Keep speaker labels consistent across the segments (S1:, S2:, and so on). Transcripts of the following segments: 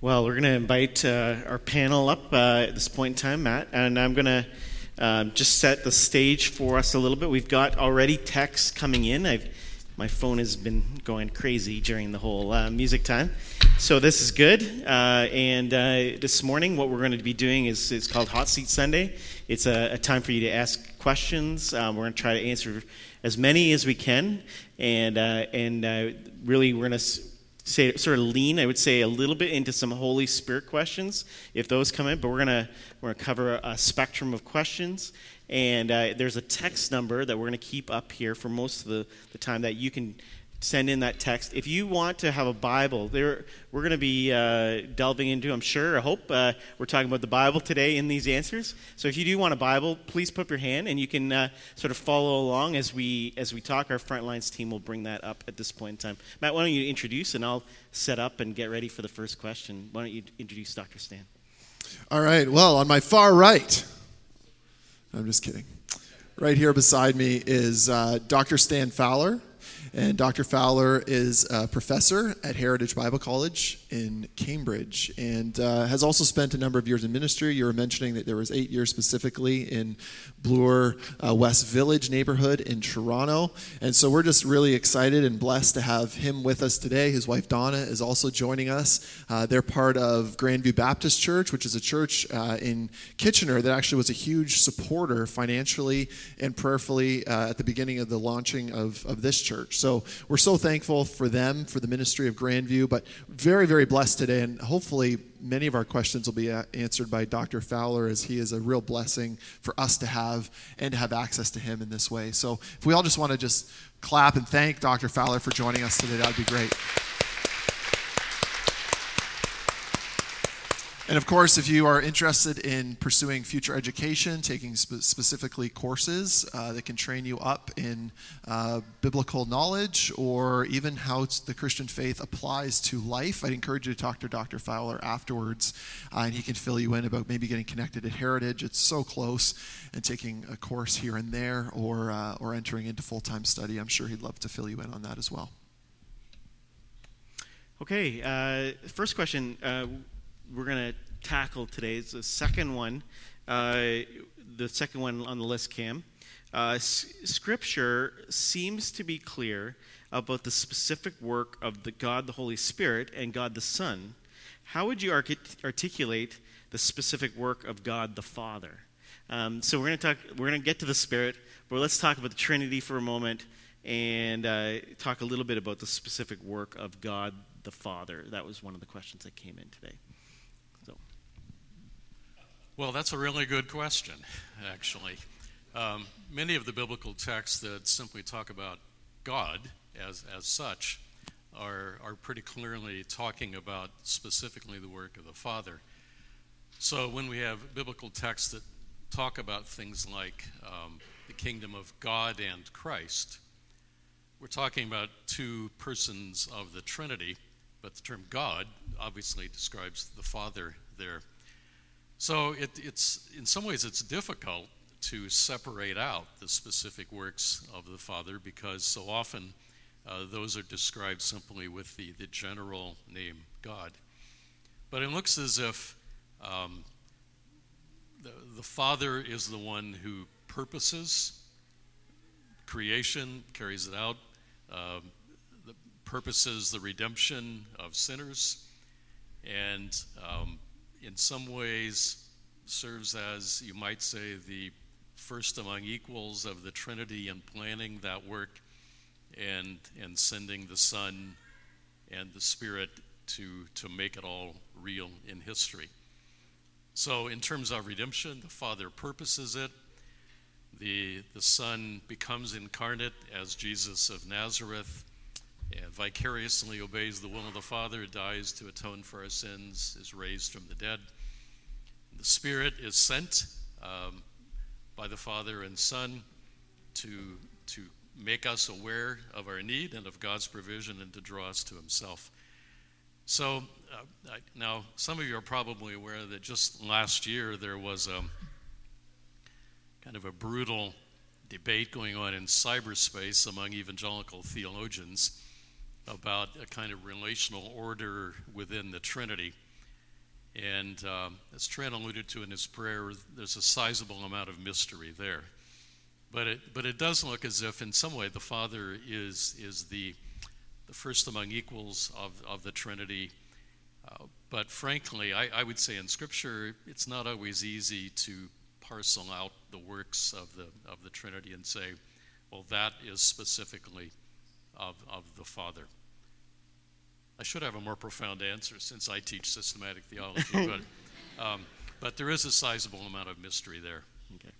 S1: Well, we're going to invite uh, our panel up uh, at this point in time, Matt, and I'm going to um, just set the stage for us a little bit. We've got already texts coming in. I've, my phone has been going crazy during the whole uh, music time, so this is good. Uh, and uh, this morning, what we're going to be doing is it's called Hot Seat Sunday. It's a, a time for you to ask questions. Um, we're going to try to answer as many as we can, and and really we're going to say sort of lean, I would say, a little bit into some Holy Spirit questions if those come in. But we're gonna we're gonna cover a spectrum of questions, and uh, there's a text number that we're gonna keep up here for most of the, the time that you can send in that text. If you want to have a Bible, there we're going to be uh, delving into. I'm sure. I hope uh, we're talking about the Bible today in these answers. So if you do want a Bible, please put up your hand, and you can uh, sort of follow along as we as we talk. Our frontlines team will bring that up at this point in time. Matt, why don't you introduce, and I'll set up and get ready for the first question. Why don't you introduce Dr. Stan?
S2: All right. Well, on my far right, I'm just kidding. Right here beside me is uh, Dr. Stan Fowler. And Dr. Fowler is a professor at Heritage Bible College in Cambridge and uh, has also spent a number of years in ministry. You were mentioning that there was eight years specifically in Bloor uh, West Village neighborhood in Toronto. And so we're just really excited and blessed to have him with us today. His wife Donna is also joining us. Uh, they're part of Grandview Baptist Church, which is a church uh, in Kitchener that actually was a huge supporter financially and prayerfully uh, at the beginning of the launching of, of this church. So we're so thankful for them, for the ministry of Grandview, but very, very blessed today. And hopefully, many of our questions will be answered by Dr. Fowler, as he is a real blessing for us to have and to have access to him in this way. So if we all just want to just clap and thank Dr. Fowler for joining us today, that would be great. And of course, if you are interested in pursuing future education, taking spe- specifically courses uh, that can train you up in uh, biblical knowledge or even how the Christian faith applies to life, I'd encourage you to talk to Dr. Fowler afterwards, uh, and he can fill you in about maybe getting connected at Heritage. It's so close, and taking a course here and there, or uh, or entering into full time study. I'm sure he'd love to fill you in on that as well.
S1: Okay, uh, first question uh, we're going to tackle today is the second one, uh, the second one on the list, Cam. Uh, s- scripture seems to be clear about the specific work of the God the Holy Spirit and God the Son. How would you artic- articulate the specific work of God the Father? Um, so we're going to talk. We're going to get to the Spirit, but let's talk about the Trinity for a moment and uh, talk a little bit about the specific work of God the Father. That was one of the questions that came in today.
S3: Well, that's a really good question, actually. Um, many of the biblical texts that simply talk about God as, as such are, are pretty clearly talking about specifically the work of the Father. So when we have biblical texts that talk about things like um, the kingdom of God and Christ, we're talking about two persons of the Trinity, but the term God obviously describes the Father there. So it, it's in some ways it's difficult to separate out the specific works of the Father because so often uh, those are described simply with the, the general name God. But it looks as if um, the, the Father is the one who purposes creation, carries it out, uh, the purposes the redemption of sinners, and um, in some ways serves as, you might say, the first among equals of the Trinity in planning that work and, and sending the Son and the Spirit to, to make it all real in history. So, in terms of redemption, the Father purposes it. The, the Son becomes incarnate as Jesus of Nazareth and vicariously obeys the will of the Father, dies to atone for our sins, is raised from the dead. The Spirit is sent um, by the Father and Son to, to make us aware of our need and of God's provision and to draw us to Himself. So, uh, I, now some of you are probably aware that just last year there was a kind of a brutal debate going on in cyberspace among evangelical theologians about a kind of relational order within the Trinity. And um, as Trent alluded to in his prayer, there's a sizable amount of mystery there. But it, but it does look as if, in some way, the Father is, is the, the first among equals of, of the Trinity. Uh, but frankly, I, I would say in Scripture, it's not always easy to parcel out the works of the, of the Trinity and say, well, that is specifically of, of the Father. I should have a more profound answer since I teach systematic theology, but, um, but there is a sizable amount of mystery there.
S1: Okay.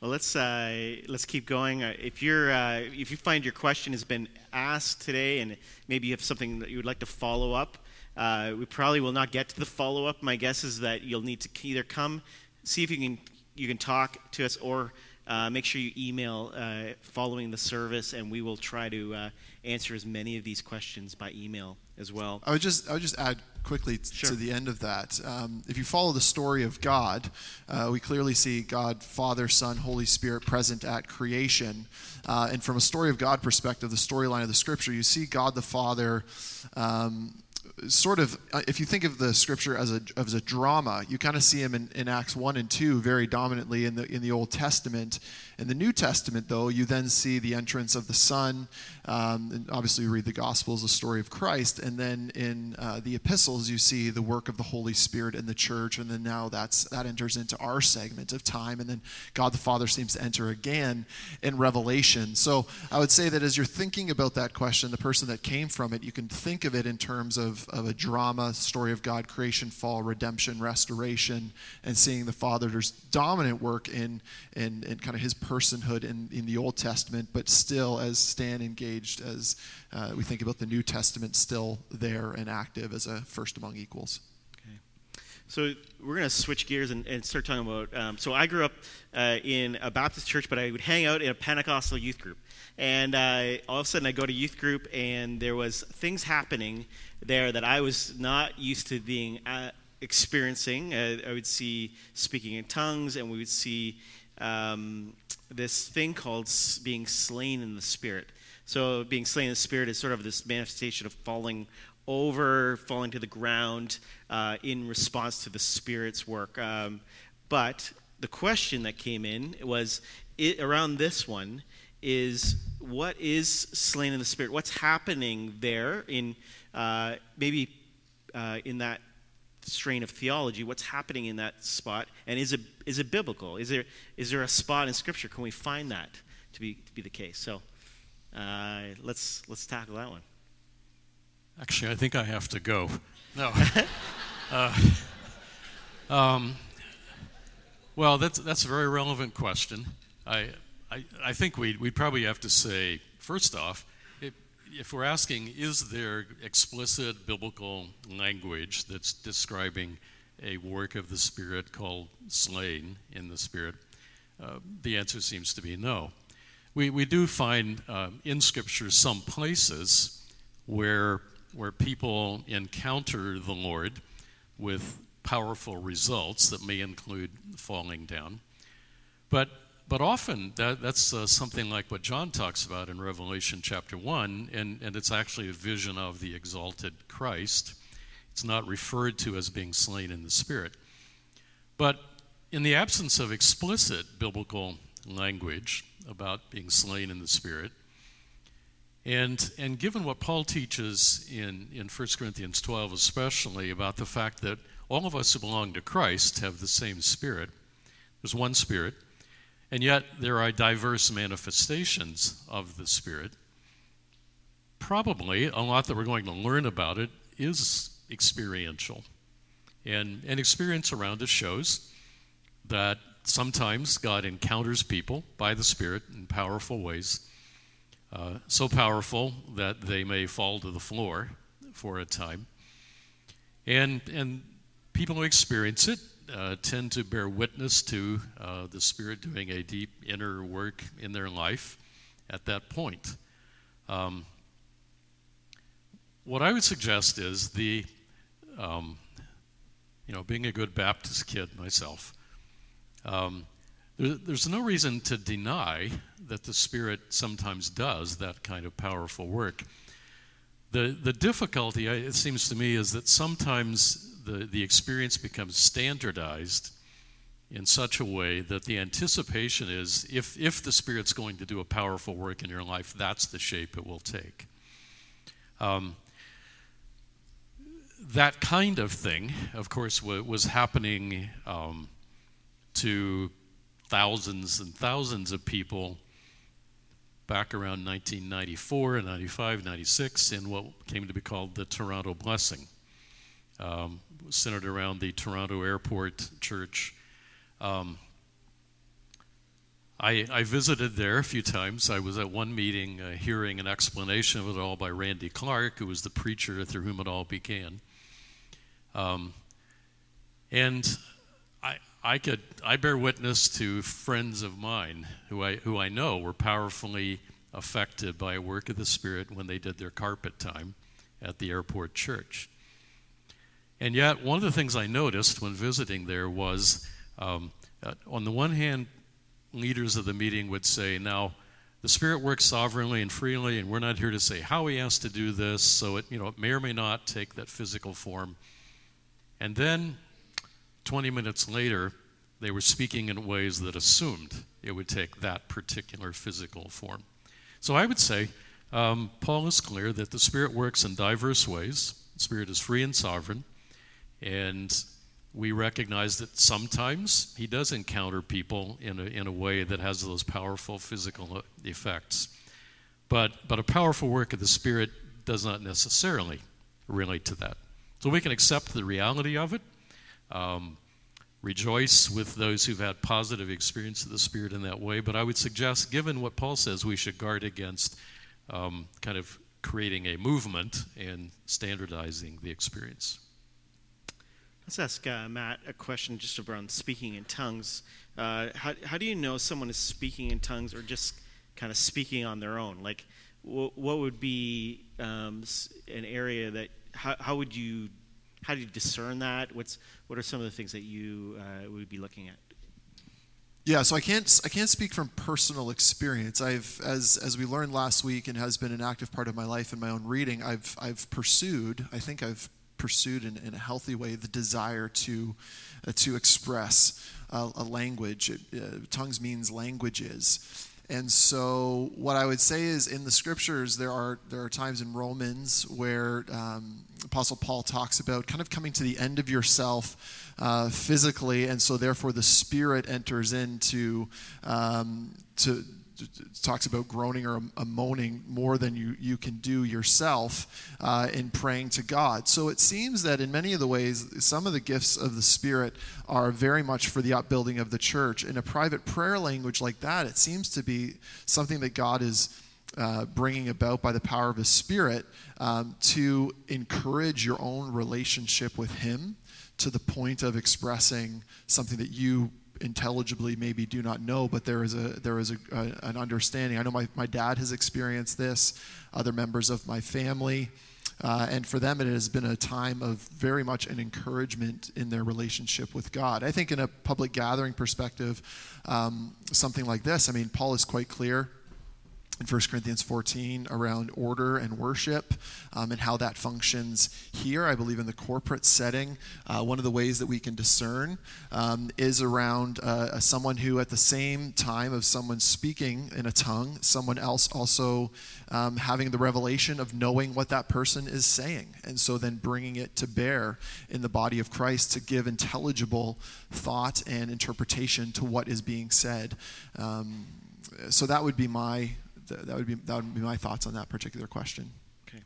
S1: Well, let's uh, let's keep going. Uh, if you're uh, if you find your question has been asked today, and maybe you have something that you would like to follow up, uh, we probably will not get to the follow up. My guess is that you'll need to either come see if you can you can talk to us, or uh, make sure you email uh, following the service, and we will try to uh, answer as many of these questions by email as well.
S2: I would just I would just add quickly sure. to the end of that. Um, if you follow the story of God, uh, we clearly see God, Father, Son, Holy Spirit present at creation. Uh, and from a story of God perspective, the storyline of the Scripture, you see God the Father. Um, sort of, uh, if you think of the scripture as a, as a drama, you kind of see him in, in Acts 1 and 2 very dominantly in the, in the Old Testament. In the New Testament, though, you then see the entrance of the Son. Um, and obviously, you read the Gospels, the story of Christ. And then in uh, the epistles, you see the work of the Holy Spirit in the church. And then now that's, that enters into our segment of time. And then God the Father seems to enter again in Revelation. So I would say that as you're thinking about that question, the person that came from it, you can think of it in terms of, of a drama, story of God, creation, fall, redemption, restoration, and seeing the Father's dominant work in, in, in kind of his personhood in, in the Old Testament, but still as Stan engaged as uh, we think about the New Testament, still there and active as a first among equals.
S1: So we're going to switch gears and, and, start talking about. Um, so I grew up uh, in a Baptist church, but I would hang out in a Pentecostal youth group. And uh, all of a sudden, I go to youth group, and there was things happening there that I was not used to being uh, experiencing. Uh, I would see speaking in tongues, and we would see um, this thing called being slain in the spirit. So, being slain in the spirit is sort of this manifestation of falling over, falling to the ground uh, in response to the spirit's work. Um, but the question that came in was it, around this one is what is slain in the spirit? What's happening there in uh, maybe uh, in that strain of theology, what's happening in that spot, and is it is it biblical? Is there is there a spot in Scripture? Can we find that to be to be the case? So uh, let's let's tackle that one.
S3: Actually, I think I have to go. No. uh, um, well, that's that's a very relevant question. I I, I think we'd, we'd probably have to say first off if we're asking, is there explicit biblical language that's describing a work of the Spirit called slain in the Spirit? Uh, the answer seems to be no. We, we do find uh, in Scripture some places where, where people encounter the Lord with powerful results that may include falling down. But but often that, that's uh, something like what John talks about in Revelation chapter 1, and, and it's actually a vision of the exalted Christ. It's not referred to as being slain in the Spirit. But in the absence of explicit biblical language about being slain in the Spirit, and, and given what Paul teaches in, in 1 Corinthians 12, especially about the fact that all of us who belong to Christ have the same Spirit, there's one Spirit and yet, there are diverse manifestations of the Spirit. Probably a lot that we're going to learn about it is experiential. And, and experience around us shows that sometimes God encounters people by the Spirit in powerful ways, uh, so powerful that they may fall to the floor for a time. And, and people who experience it uh, tend to bear witness to uh, the Spirit doing a deep inner work in their life at that point. Um, what I would suggest is the, um, you know, being a good Baptist kid myself, um, there, there's no reason to deny that the Spirit sometimes does that kind of powerful work. The, the difficulty, it seems to me, is that sometimes the, the experience becomes standardized in such a way that the anticipation is if, if the Spirit's going to do a powerful work in your life, that's the shape it will take. Um, that kind of thing, of course, was happening um, to thousands and thousands of people back around 1994, 95, 96 in what came to be called the Toronto Blessing, um, centered around the Toronto Airport Church. Um, I, I, visited there a few times. I was at one meeting uh, hearing an explanation of it all by Randy Clark, who was the preacher through whom it all began. Um, and I, could I bear witness to friends of mine who I who I know were powerfully affected by a work of the Spirit when they did their carpet time at the airport church. And yet, one of the things I noticed when visiting there was, um, uh, on the one hand, leaders of the meeting would say, "Now, the Spirit works sovereignly and freely, and we're not here to say how He has to do this. So it, you know, it may or may not take that physical form." And then 20 minutes later, they were speaking in ways that assumed it would take that particular physical form. So I would say um, Paul is clear that the Spirit works in diverse ways. The Spirit is free and sovereign. And we recognize that sometimes he does encounter people in a, in a way that has those powerful physical effects. But, but a powerful work of the Spirit does not necessarily relate to that. So we can accept the reality of it um, rejoice with those who've had positive experience of the Spirit in that way. But I would suggest, given what Paul says, we should guard against um, kind of creating a movement and standardizing the experience.
S1: Let's ask uh, Matt a question just around speaking in tongues. Uh, how, how do you know someone is speaking in tongues or just kind of speaking on their own? Like, wh- what would be um, an area that, how, how would you how do you discern that? What's what are some of the things that you uh, would be looking at?
S2: Yeah, so I can't I can't speak from personal experience. I've as as we learned last week and has been an active part of my life in my own reading. I've I've pursued. I think I've pursued in, in a healthy way the desire to uh, to express uh, a language. It, uh, tongues means languages. And so, what I would say is, in the scriptures, there are there are times in Romans where um, Apostle Paul talks about kind of coming to the end of yourself uh, physically, and so therefore the Spirit enters into um, to talks about groaning or a, moaning more than you, you can do yourself uh, in praying to God. So it seems that in many of the ways, some of the gifts of the Spirit are very much for the upbuilding of the church. In a private prayer language like that, it seems to be something that God is. Uh, bringing about by the power of His Spirit um, to encourage your own relationship with Him to the point of expressing something that you intelligibly maybe do not know, but there is a there is a, a, an understanding. I know my, my dad has experienced this, other members of my family, uh, and for them it has been a time of very much an encouragement in their relationship with God. I think in a public gathering perspective, um, something like this. I mean, Paul is quite clear in 1 Corinthians 14 around order and worship um, and how that functions here. I believe in the corporate setting, uh, one of the ways that we can discern um, is around uh, someone who, at the same time of someone speaking in a tongue, someone else also um, having the revelation of knowing what that person is saying. And so then bringing it to bear in the body of Christ to give intelligible thought and interpretation to what is being said. Um, so that would be my that would be that would be my thoughts on that particular question.
S1: Okay.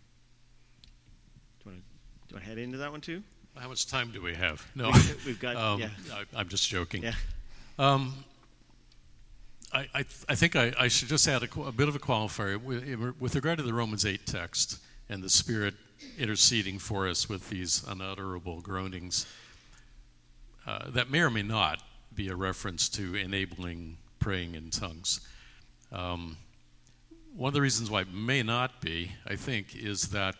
S1: Do you want to do you want to head into that one too?
S3: How much time do we have? No,
S1: we've got. Um, yeah.
S3: I, am just joking.
S1: Yeah.
S3: Um, I, I, I, think I, I, should just add a, a, bit of a qualifier with, with regard to the Romans 8 text and the Spirit interceding for us with these unutterable groanings. Uh, that may or may not be a reference to enabling praying in tongues. Um, one of the reasons why it may not be, I think, is that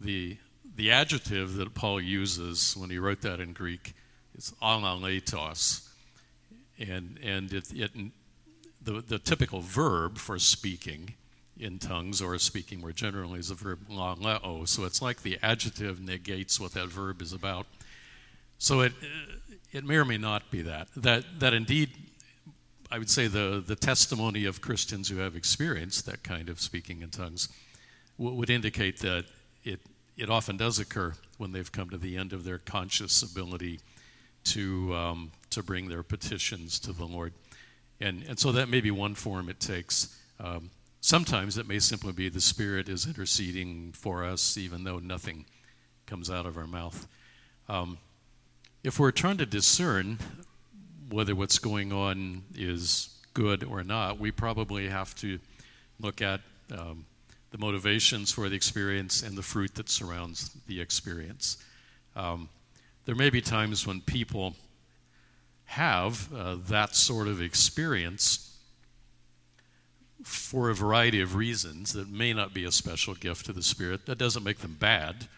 S3: the, the adjective that Paul uses when he wrote that in Greek is alaletos. And, and it, it, the, the typical verb for speaking in tongues or speaking more generally is the verb laleo. So it's like the adjective negates what that verb is about. So it, it may or may not be that. That, that indeed, I would say the, the testimony of Christians who have experienced that kind of speaking in tongues would indicate that it, it often does occur when they've come to the end of their conscious ability to, um, to bring their petitions to the Lord. And, and so that may be one form it takes. Um, sometimes it may simply be the Spirit is interceding for us, even though nothing comes out of our mouth. Um, if we're trying to discern whether what's going on is good or not, we probably have to look at um, the motivations for the experience and the fruit that surrounds the experience. Um, there may be times when people have uh, that sort of experience for a variety of reasons that may not be a special gift to the Spirit. That doesn't make them bad,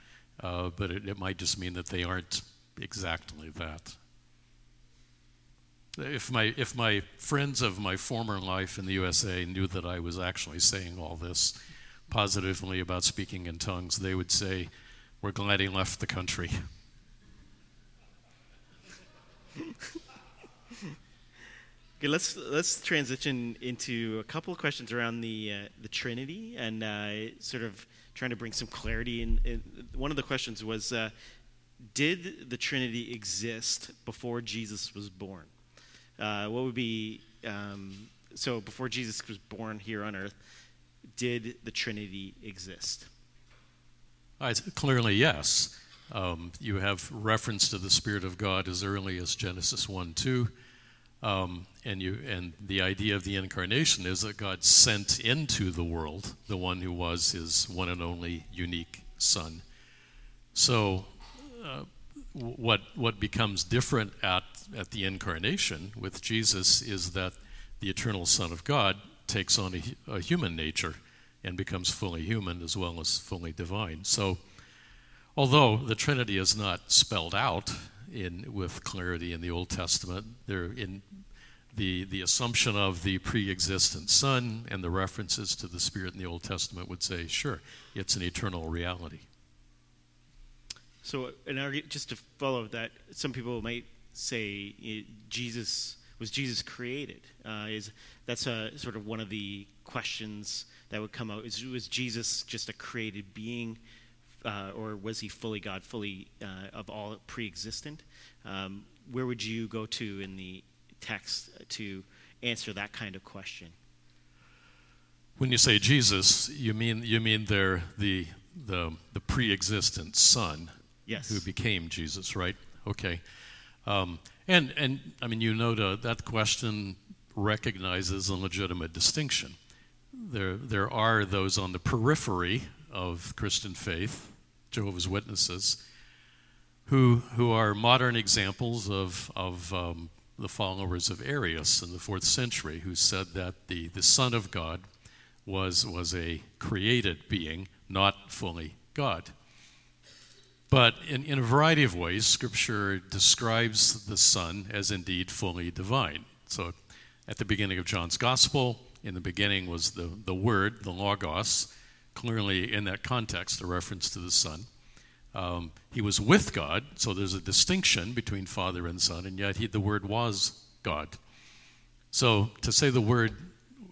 S3: uh, but it, it might just mean that they aren't exactly that. If my, if my friends of my former life in the USA knew that I was actually saying all this positively about speaking in tongues, they would say, We're glad he left the country.
S1: Okay, let's let's transition into a couple of questions around the uh, the Trinity and uh, sort of trying to bring some clarity. In one of the questions was, uh, did the Trinity exist before Jesus was born? Uh, what would be um, so before Jesus was born here on Earth? Did the Trinity exist?
S3: I, clearly, yes. Um, you have reference to the Spirit of God as early as Genesis 1 2. Um, and, you, and the idea of the incarnation is that God sent into the world the one who was his one and only unique Son. So, uh, what, what becomes different at, at the incarnation with Jesus is that the eternal Son of God takes on a, a human nature and becomes fully human as well as fully divine. So, although the Trinity is not spelled out in, with clarity in the Old Testament. There, in the, the assumption of the pre existent Son and the references to the Spirit in the Old Testament would say, sure, it's an eternal reality.
S1: So, and just to follow that, some people might say Jesus was Jesus created. Uh, is that's a sort of one of the questions that would come out? Is was Jesus just a created being? uh, or was he fully God, fully uh, of all pre-existent? Um, where would you go to in the text to answer that kind of question?
S3: When you say Jesus, you mean you mean there the the the pre-existent Son,
S1: yes,
S3: who became Jesus, right? Okay, um, and and I mean you know to, that question recognizes a legitimate distinction. There there are those on the periphery of Christian faith, Jehovah's Witnesses, who, who are modern examples of, of um, the followers of Arius in the fourth century, who said that the, the Son of God was, was a created being, not fully God. But in, in a variety of ways, Scripture describes the Son as indeed fully divine. So at the beginning of John's Gospel, in the beginning was the, the Word, the Logos, clearly in that context a reference to the Son. Um, he was with God, so there's a distinction between Father and Son, and yet he, the Word was God. So to say the Word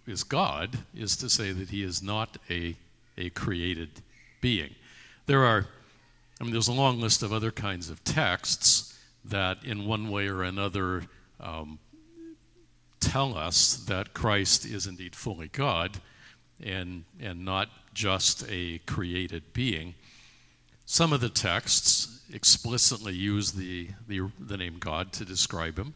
S3: is God is to say that he is not a, a created being. There are, I mean, there's a long list of other kinds of texts that, in one way or another, um, tell us that Christ is indeed fully God and, and not just a created being. Some of the texts explicitly use the, the, the name God to describe him.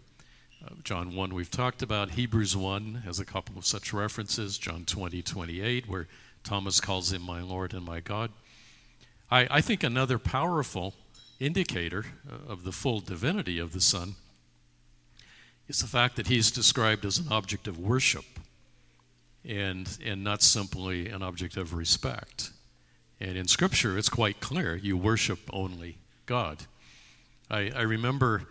S3: Uh, John 1, we've talked about. Hebrews 1 has a couple of such references. John 20, 28, where Thomas calls him my Lord and my God. I, I think another powerful indicator uh, of the full divinity of the Son is the fact that he's described as an object of worship and, and not simply an object of respect. And in Scripture, it's quite clear you worship only God. I, I remember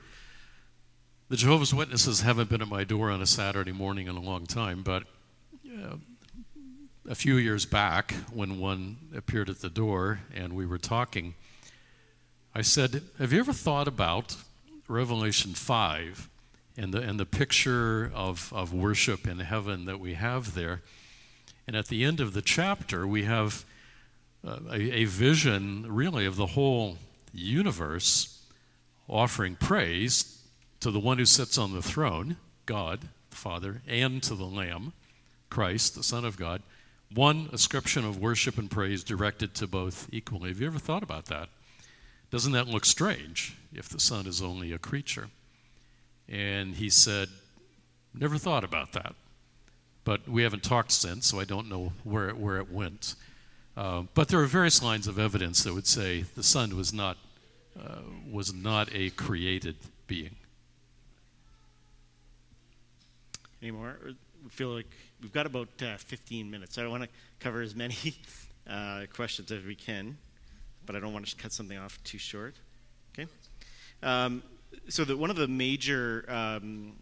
S3: the Jehovah's Witnesses haven't been at my door on a Saturday morning in a long time, but uh, a few years back, when one appeared at the door and we were talking, I said, Have you ever thought about Revelation 5 and the, and the picture of, of worship in heaven that we have there. And at the end of the chapter, we have uh, a, a vision, really, of the whole universe offering praise to the one who sits on the throne, God, the Father, and to the Lamb, Christ, the Son of God. One ascription of worship and praise directed to both equally. Have you ever thought about that? Doesn't that look strange if the Son is only a creature? And he said, Never thought about that. But we haven't talked since, so I don't know where it, where it went. Uh, but there are various lines of evidence that would say the Son was not, uh, was not a created being.
S1: Any more? We feel like we've got about uh, 15 minutes. I don't want to cover as many uh, questions as we can, but I don't want to cut something off too short. Okay. Um, so one of the major um,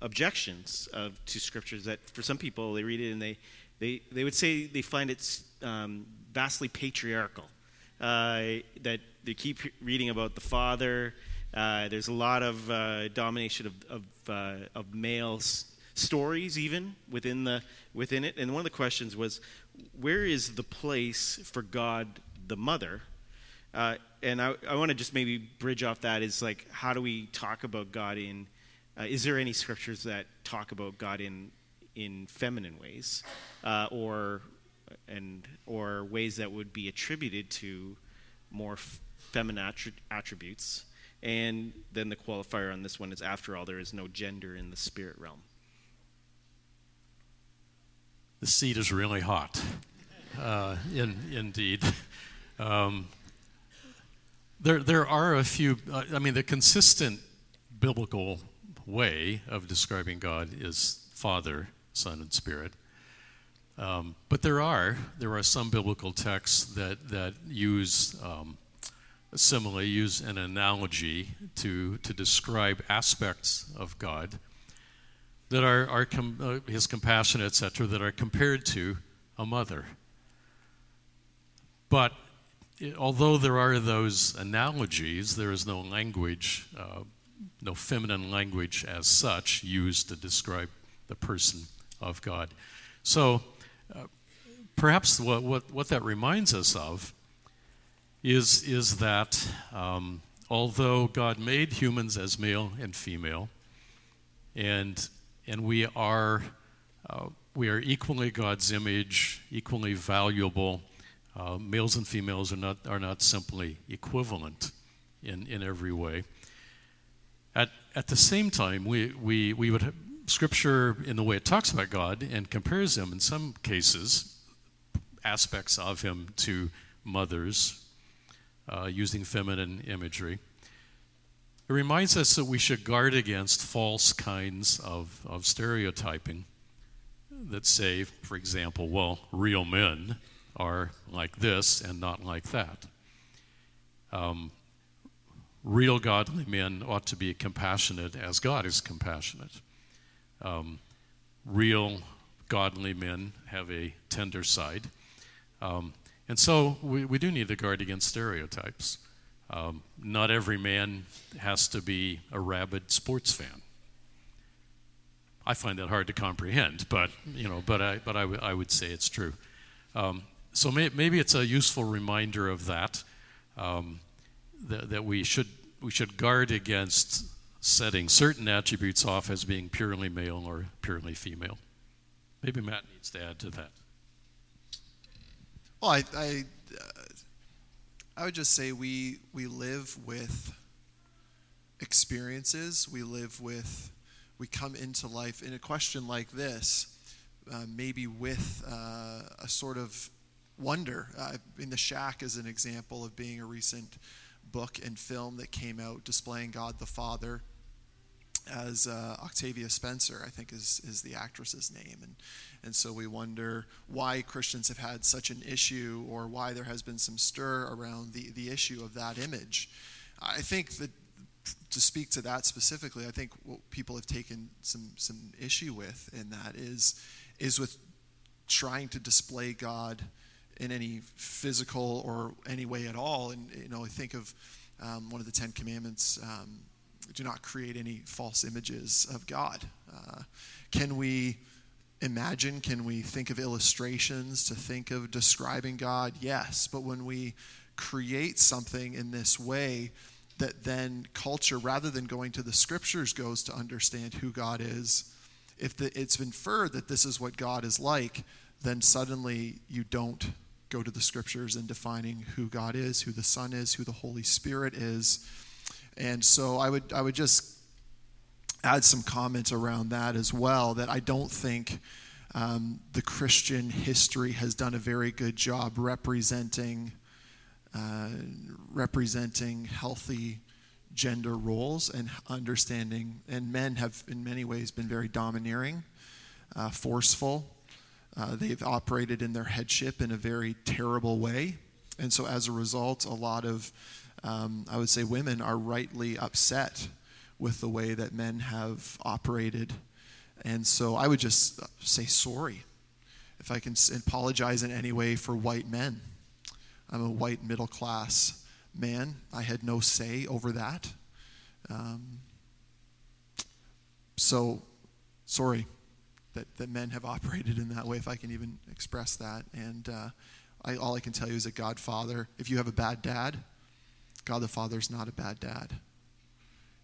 S1: objections of, to scripture is that for some people they read it and they they, they would say they find it um, vastly patriarchal. Uh, that they keep reading about the father. Uh, there's a lot of uh, domination of of, uh, of males stories even within the within it. And one of the questions was, where is the place for God the Mother? Uh, and I, I want to just maybe bridge off that is like, how do we talk about God in? Uh, is there any scriptures that talk about God in in feminine ways, uh, or and or ways that would be attributed to more f- feminine attri- attributes? And then the qualifier on this one is, after all, there is no gender in the spirit realm.
S3: The seat is really hot, uh, in, indeed. Um, there, there are a few, uh, I mean, the consistent biblical way of describing God is Father, Son, and Spirit. Um, but there are there are some biblical texts that that use um, simile, use an analogy to to describe aspects of God that are, are com- uh, his compassion, etc., that are compared to a mother. But it, although there are those analogies, there is no language, uh, no feminine language as such used to describe the person of God. So uh, perhaps what, what, what that reminds us of is, is that um, although God made humans as male and female, and, and we, are, uh, we are equally God's image, equally valuable, uh, males and females are not, are not simply equivalent in, in every way. At, at the same time, we, we, we would Scripture, in the way it talks about God and compares him in some cases, aspects of him to mothers, uh, using feminine imagery. It reminds us that we should guard against false kinds of, of stereotyping that say, for example, well, real men are like this and not like that. Um, real godly men ought to be compassionate as God is compassionate. Um, real godly men have a tender side. Um, and so we, we do need to guard against stereotypes. Um, not every man has to be a rabid sports fan. I find that hard to comprehend, but you know, but I, but I, w- I would say it's true. Um, so may, maybe it's a useful reminder of that, um, that, that we should we should guard against setting certain attributes off as being purely male or purely female. Maybe Matt needs to add to that.
S2: Well, I, I, I would just say we we live with experiences. We live with, we come into life in a question like this, uh, maybe with uh, a sort of wonder. Uh, in the Shack is an example of being a recent book and film that came out displaying God the Father as uh, Octavia Spencer, I think is, is the actress's name. And, and so we wonder why Christians have had such an issue or why there has been some stir around the, the issue of that image. I think that to speak to that specifically, I think what people have taken some, some issue with in that is, is with trying to display God in any physical or any way at all. And, you know, I think of um, one of the Ten Commandments. Um, do not create any false images of God. Uh, can we imagine? Can we think of illustrations to think of describing God? Yes. But when we create something in this way, that then culture, rather than going to the scriptures, goes to understand who God is. If the, it's inferred that this is what God is like, then suddenly you don't go to the scriptures in defining who God is, who the Son is, who the Holy Spirit is. And so I would, I would just add some comments around that as well that I don't think um, the Christian history has done a very good job representing uh, representing healthy gender roles and understanding. And men have, in many ways, been very domineering, uh, forceful. Uh, they've operated in their headship in a very terrible way. And so, as a result, a lot of, um, I would say, women are rightly upset with the way that men have operated. And so, I would just say sorry if I can apologize in any way for white men. I'm a white middle class man. I had no say over that. Um, so, sorry that, that men have operated in that way, if I can even express that. And uh, I, all I can tell you is that God Father, if you have a bad dad, God the Father is not a bad dad.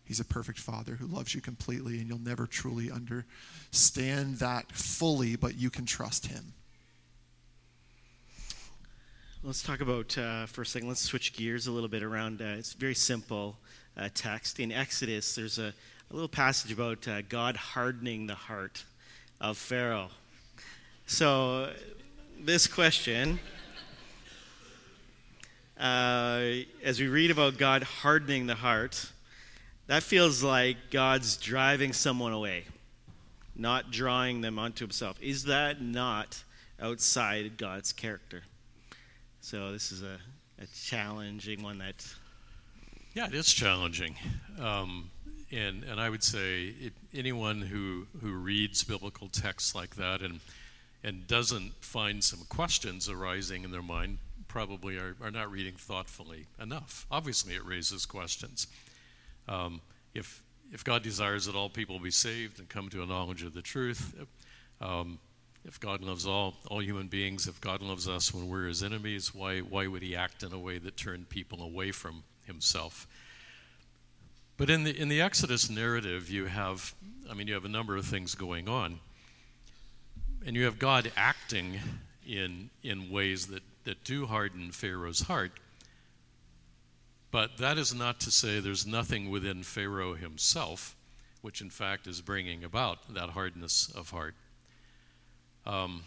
S2: He's a perfect father who loves you completely, and you'll never truly understand that fully, but you can trust him.
S1: Let's talk about uh, for a second. Let's switch gears a little bit around. Uh, it's very simple uh, text in Exodus. There's a, a little passage about uh, God hardening the heart of Pharaoh. So, this question, uh, as we read about God hardening the heart, that feels like God's driving someone away, not drawing them onto Himself. Is that not outside God's character? So this is a, a challenging one that.
S3: Yeah, it is challenging. Um, and, and I would say it, anyone who, who reads biblical texts like that and, and doesn't find some questions arising in their mind probably are, are not reading thoughtfully enough. Obviously, it raises questions. Um, if, if God desires that all people be saved and come to a knowledge of the truth, um, if God loves all, all human beings, if God loves us when we're his enemies, why, why would he act in a way that turned people away from himself? But in the, in the Exodus narrative, you have, I mean, you have a number of things going on. And you have God acting in, in ways that, that do harden Pharaoh's heart. But that is not to say there's nothing within Pharaoh himself, which in fact is bringing about that hardness of heart. Um,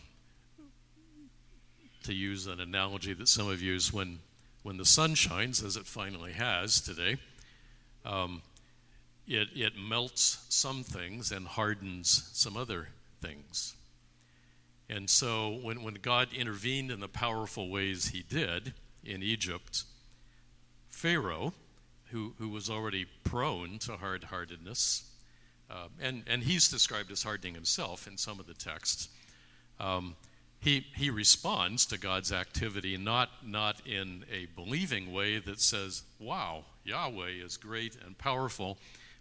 S3: to use an analogy that some of use, when, when the sun shines, as it finally has today, um, it, it melts some things and hardens some other things. And so when, when God intervened in the powerful ways he did in Egypt, Pharaoh, who, who was already prone to hard heartedness, uh, and, and he's described as hardening himself in some of the texts, um, he, he responds to God's activity not, not in a believing way that says, wow, Yahweh is great and powerful,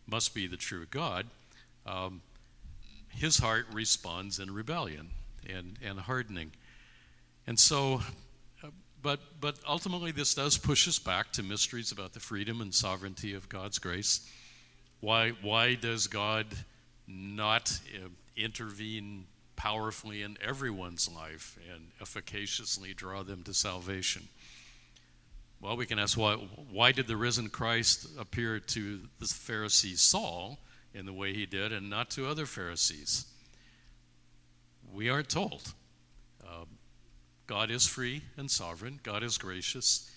S3: must be the true God. Um, his heart responds in rebellion and, and hardening. And so, uh, but, but ultimately, this does push us back to mysteries about the freedom and sovereignty of God's grace. Why, why does God not uh, intervene powerfully in everyone's life and efficaciously draw them to salvation? Well, we can ask why, why did the risen Christ appear to the Pharisee Saul in the way he did and not to other Pharisees? We aren't told. Uh, God is free and sovereign, God is gracious.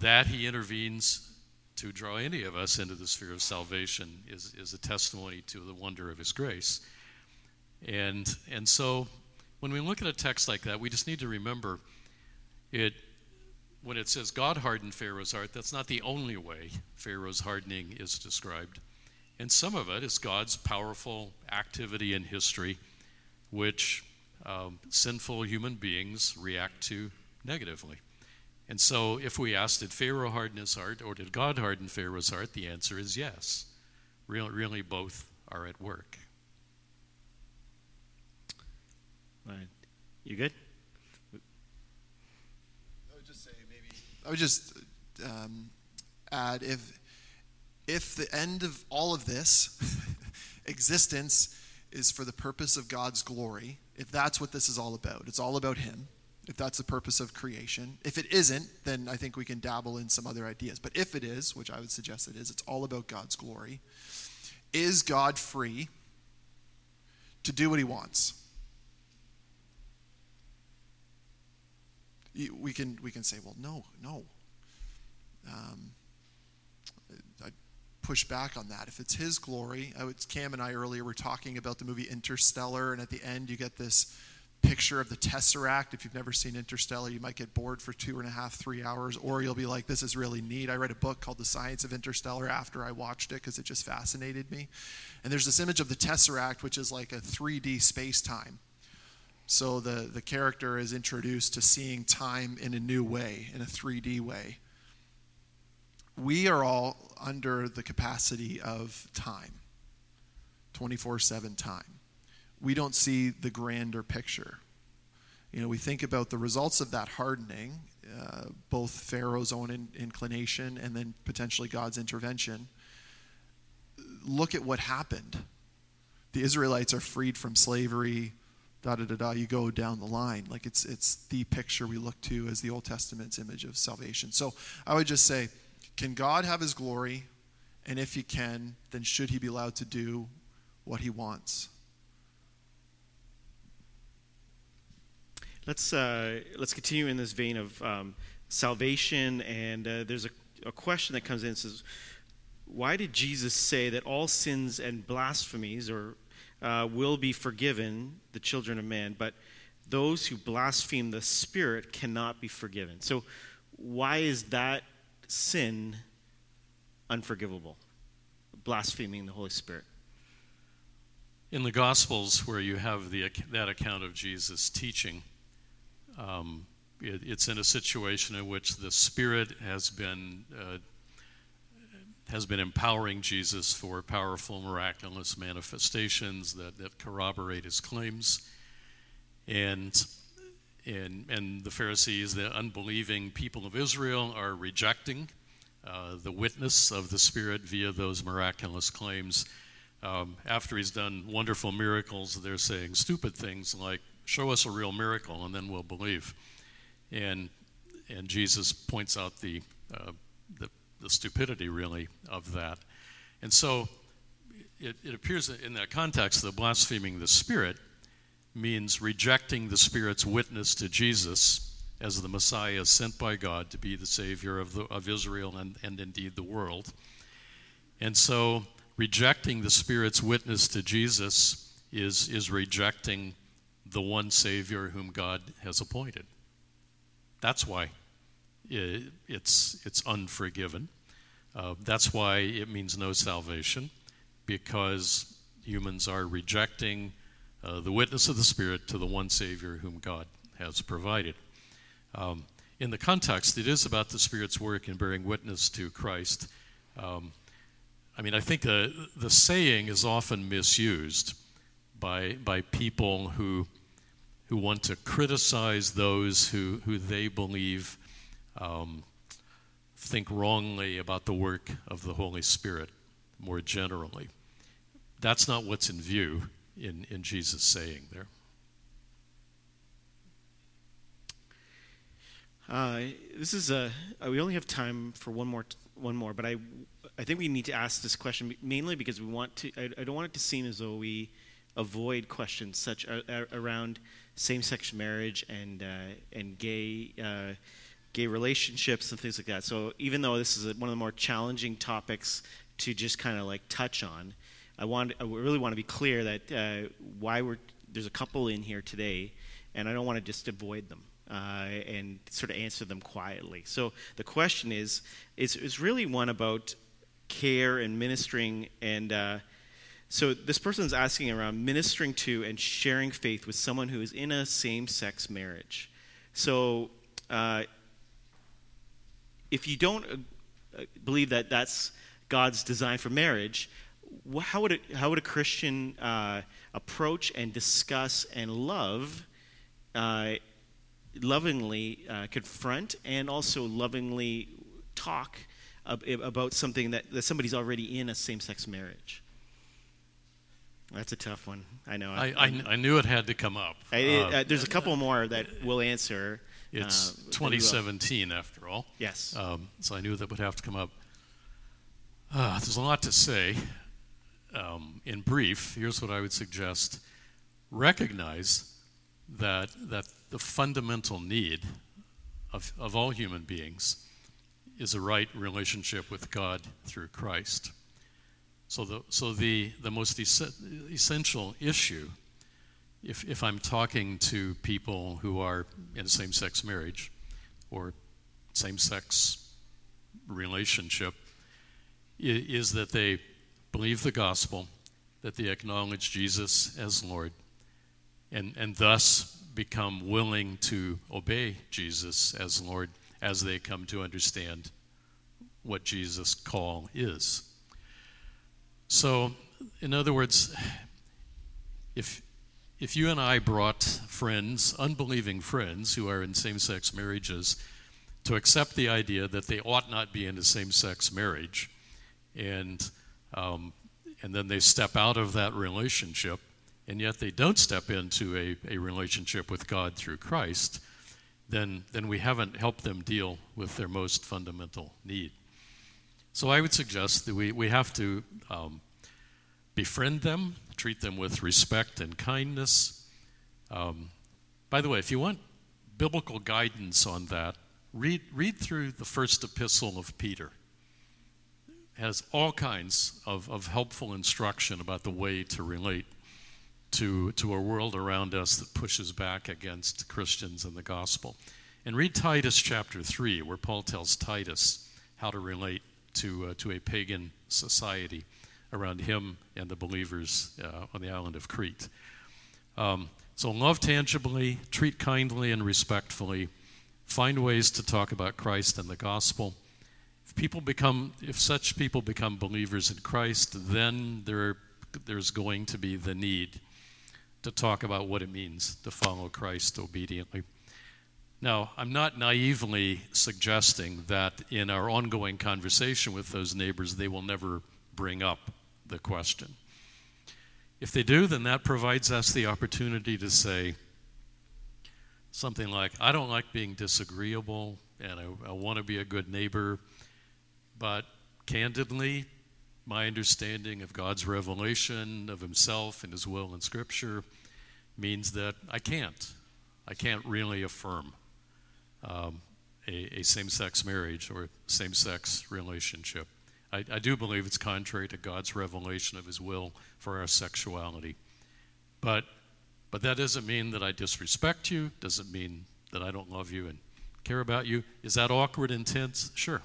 S3: That he intervenes to draw any of us into the sphere of salvation is, is a testimony to the wonder of his grace. And, and so when we look at a text like that, we just need to remember it when it says God hardened Pharaoh's heart, that's not the only way Pharaoh's hardening is described. And some of it is God's powerful activity in history, which um, sinful human beings react to negatively. And so, if we ask, did Pharaoh harden his heart or did God harden Pharaoh's heart? The answer is yes. really, really both are at work.
S1: Right. You good?
S2: I would just say maybe. I would just um, add if if the end of all of this existence is for the purpose of God's glory, if that's what this is all about, it's all about Him. If that's the purpose of creation. If it isn't, then I think we can dabble in some other ideas. But if it is, which I would suggest it is, it's all about God's glory. Is God free to do what He wants? we can we can say, well, no, no. Um, push back on that. If it's His glory, oh, I would, Cam and I earlier were talking about the movie Interstellar, and at the end you get this picture of the Tesseract. If you've never seen Interstellar, you might get bored for two and a half, three hours, or you'll be like, this is really neat. I read a book called The Science of Interstellar after I watched it because it just fascinated me. And there's this image of the Tesseract, which is like a 3D space time. So the, the character is introduced to seeing time in a new way, in a 3D way. We are all under the capacity of time, 24 7 time. We don't see the grander picture. You know, we think about the results of that hardening, uh, both Pharaoh's own in, inclination and then potentially God's intervention. Look at what happened. The Israelites are freed from slavery da da da da you go down the line like it's it's the picture we look to as the old testament's image of salvation so i would just say can god have his glory? And if he can then should he be allowed to do what he wants?
S1: Let's uh, let's continue in this vein of um, salvation. And uh, there's a, a question that comes in. Says why did jesus say that all sins and blasphemies or uh, will be forgiven, the children of man, but those who blaspheme the Spirit cannot be forgiven. So, why is that sin unforgivable? Blaspheming the Holy Spirit.
S3: In the Gospels, where you have the, that account of Jesus teaching, um, it, it's in a situation in which the Spirit has been uh, has been empowering Jesus for powerful, miraculous manifestations that, that corroborate his claims. And, and, and the Pharisees, the unbelieving people of Israel, are rejecting uh, the witness of the Spirit via those miraculous claims. Um, after he's done wonderful miracles, they're saying stupid things like, Show us a real miracle and then we'll believe. And, and Jesus points out the, uh, the the stupidity, really, of that. And so it, it appears that in that context that blaspheming the Spirit means rejecting the Spirit's witness to Jesus as the Messiah sent by God to be the Savior of, the, of Israel and, and indeed the world. And so rejecting the Spirit's witness to Jesus is, is rejecting the one Savior whom God has appointed. That's why it's, it's unforgiven. Uh, that's why it means no salvation, because humans are rejecting uh, the witness of the Spirit to the one Savior whom God has provided. Um, in the context, it is about the Spirit's work in bearing witness to Christ. Um, I mean, I think the, the saying is often misused by, by people who, who want to criticize those who, who they believe um, think wrongly about the work of the Holy Spirit more generally. That's not what's in view in, in Jesus' saying there.
S1: Uh, this is a. Uh, we only have time for one more. One more, but I, I think we need to ask this question mainly because we want to. I, I don't want it to seem as though we avoid questions such uh, around same-sex marriage and uh, and gay uh, gay relationships and things like that. So even though this is one of the more challenging topics to just kind of like touch on, I want I really want to be clear that uh, why we're there's a couple in here today, and I don't want to just avoid them. Uh, and sort of answer them quietly. So the question is, is, is really one about care and ministering and uh, so this person is asking around ministering to and sharing faith with someone who is in a same-sex marriage so uh, if you don't uh, believe that that's God's design for marriage, how would a, how would a Christian uh, approach and discuss and love, uh, lovingly uh, confront and also lovingly talk ab- about something that, that somebody's already in a same-sex marriage? That's a tough one. I know.
S3: I, I, I knew it had to come up.
S1: I-
S3: Uh,
S1: uh, there's a couple more that we'll answer.
S3: it's
S1: uh, will.
S3: 2017, after all.
S1: Yes.
S3: Um, so I knew that would have to come up. Uh, there's a lot to say. Um, in brief, here's what I would suggest recognize that, that the fundamental need of, of all human beings is a right relationship with God through Christ. So the, so the, the most es- essential issue, if, if I'm talking to people who are in same sex marriage or same sex relationship, i- is that they believe the gospel, that they acknowledge Jesus as Lord, and, and thus become willing to obey Jesus as Lord as they come to understand what Jesus' call is. So, in other words, if, if you and I brought friends, unbelieving friends who are in same sex marriages, to accept the idea that they ought not be in a same sex marriage, and, um, and then they step out of that relationship, and yet they don't step into a, a relationship with God through Christ, then, then we haven't helped them deal with their most fundamental need. So I would suggest that we, we have to um, befriend them, treat them with respect and kindness. Um, by the way, if you want biblical guidance on that, read, read through the first epistle of Peter. Has all kinds of, of helpful instruction about the way to relate to, to a world around us that pushes back against Christians and the gospel. And read Titus chapter 3, where Paul tells Titus how to relate to, uh, to a pagan society around him and the believers uh, on the island of Crete. Um, so, love tangibly, treat kindly and respectfully, find ways to talk about Christ and the gospel. If people become, if such people become believers in Christ, then there, there's going to be the need to talk about what it means to follow Christ obediently. Now, I'm not naively suggesting that in our ongoing conversation with those neighbors, they will never bring up the question. If they do, then that provides us the opportunity to say something like, I don't like being disagreeable and I, I want to be a good neighbor, but candidly, my understanding of God's revelation of Himself and His will in Scripture means that I can't. I can't really affirm um, a, a same sex marriage or same sex relationship. I, I do believe it's contrary to God's revelation of His will for our sexuality. But, but that doesn't mean that I disrespect you, doesn't mean that I don't love you and care about you. Is that awkward and tense? Sure.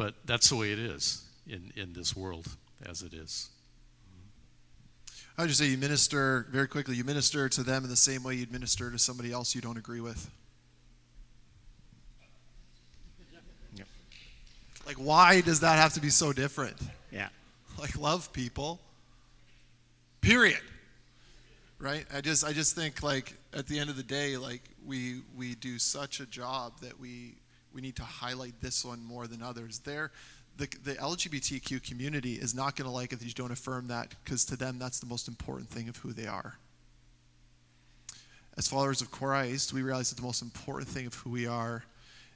S3: But that's the way it is in, in this world as it is.
S2: I would just say you minister very quickly. You minister to them in the same way you'd minister to somebody else you don't agree with.
S1: Yep.
S2: Like, why does that have to be so different?
S1: Yeah.
S2: Like, love people. Period. Right? I just, I just think like at the end of the day, like we we do such a job that we we need to highlight this one more than others. There, the, the LGBTQ community is not going to like it if you don't affirm that because to them that's the most important thing of who they are. As followers of Christ, we realize that the most important thing of who we are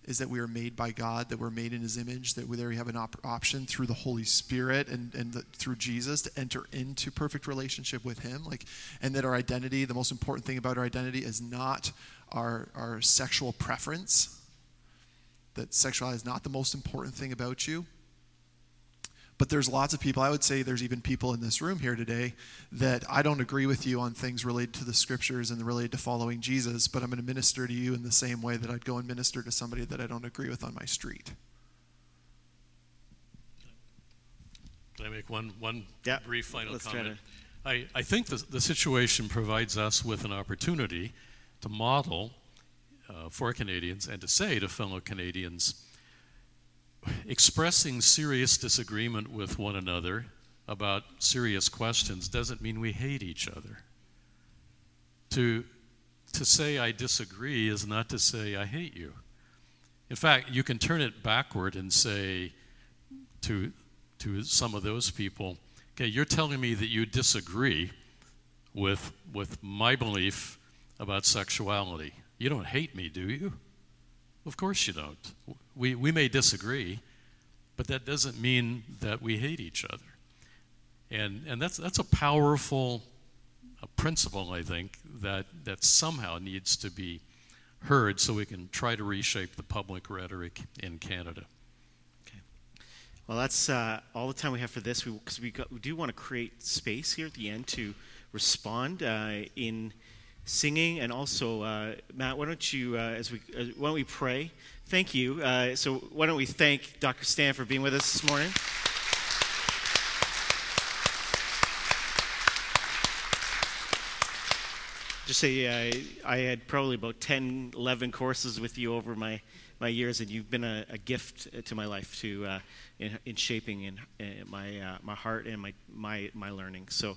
S2: is that we are made by God, that we're made in His image, that we, there we have an op- option through the Holy Spirit and, and the, through Jesus to enter into perfect relationship with Him. Like, and that our identity, the most important thing about our identity, is not our, our sexual preference. That sexuality is not the most important thing about you. But there's lots of people, I would say there's even people in this room here today that I don't agree with you on things related to the scriptures and related to following Jesus, but I'm going to minister to you in the same way that I'd go and minister to somebody that I don't agree with on my street.
S3: Can I make one, one
S1: Yeah,
S3: brief final
S1: let's try
S3: comment? I, I think the, the situation provides us with an opportunity to model uh, for Canadians and to say to fellow Canadians expressing serious disagreement with one another about serious questions doesn't mean we hate each other. To, to say I disagree is not to say I hate you. In fact, you can turn it backward and say to, to some of those people, okay, you're telling me that you disagree with, with my belief about sexuality. You don't hate me, do you? Of course you don't. We, we may disagree, but that doesn't mean that we hate each other. And, and that's, that's a powerful a principle, I think, that, that somehow needs to be heard so we can try to reshape the public rhetoric in Canada.
S1: Okay. Well, that's uh, all the time we have for this because we, we, we, do want to create space here at the end to respond uh, in singing and also uh, Matt. Why don't you, uh, as we, uh, why don't we pray? Thank you. Uh, so why don't we thank Dr. Stan for being with us this morning? just say uh, I had probably about 10, 11 courses with you over my, my years, and you've been a, a gift to my life to uh, in, in, shaping in, in my my heart and my my my learning. So,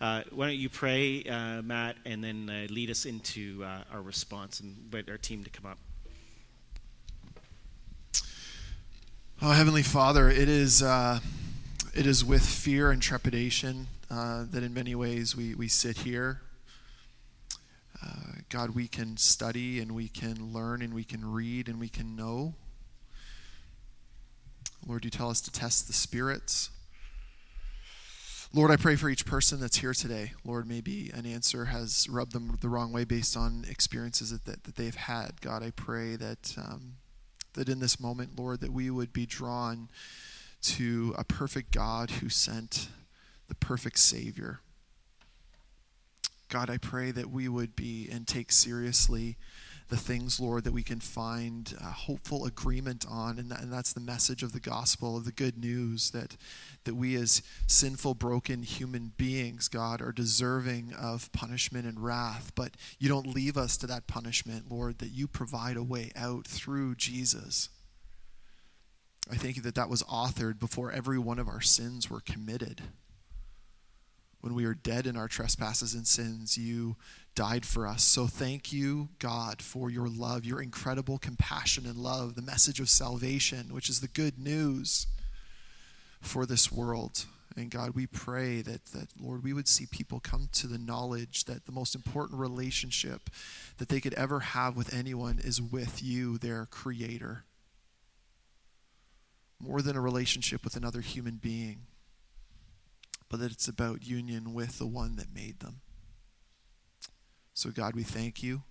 S1: uh, why don't you pray, uh, Matt, and then uh, lead us into our response and invite our team to come up.
S2: Oh, Heavenly Father, it is it is with fear and trepidation that in many ways we, we sit here uh, God, we can study and we can learn and we can read and we can know. Lord, you tell us to test the spirits. Lord, I pray for each person that's here today. Lord, maybe an answer has rubbed them the wrong way based on experiences that, that, that they've had. God, I pray that, um, that in this moment, Lord, that we would be drawn to a perfect God who sent the perfect Savior. God, I pray that we would be and take seriously the things, Lord, that we can find uh, hopeful agreement on. And, that, and, that's the message of the gospel, of the good news that, that we as sinful, broken human beings, God, are deserving of punishment and wrath. But you don't leave us to that punishment, Lord, that you provide a way out through Jesus. I thank you that that was authored before every one of our sins were committed when we were dead in our trespasses and sins, you died for us. So thank you, God, for your love, your incredible compassion and love, the message of salvation, which is the good news for this world. And God, we pray that, that, Lord, we would see people come to the knowledge that the most important relationship that they could ever have with anyone is with you, their creator. More than a relationship with another human being but that it's about union with the one that made them. So, God, we thank you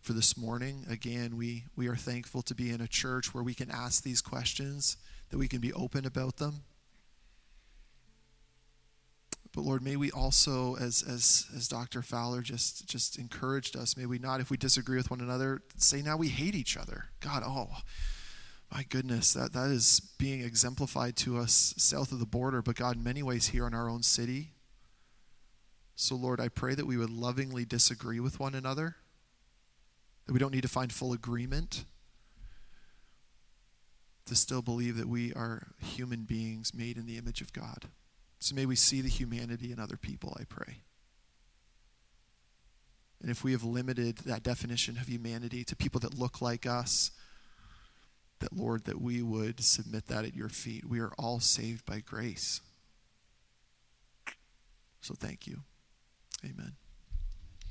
S2: for this morning. Again, we, we are thankful to be in a church where we can ask these questions, that we can be open about them. But Lord, may we also, as as as Dr. Fowler just just encouraged us, may we not, if we disagree with one another, say now we hate each other. God, oh, my goodness, that, that is being exemplified to us south of the border, but God, in many ways here in our own city. So, Lord, I pray that we would lovingly disagree with one another, that we don't need to find full agreement, to still believe that we are human beings made in the image of God. So, may we see the humanity in other people, I pray. And if we have limited that definition of humanity to people that look like us, that, Lord, that we would submit that at your feet. We are all saved by grace. So thank you. Amen.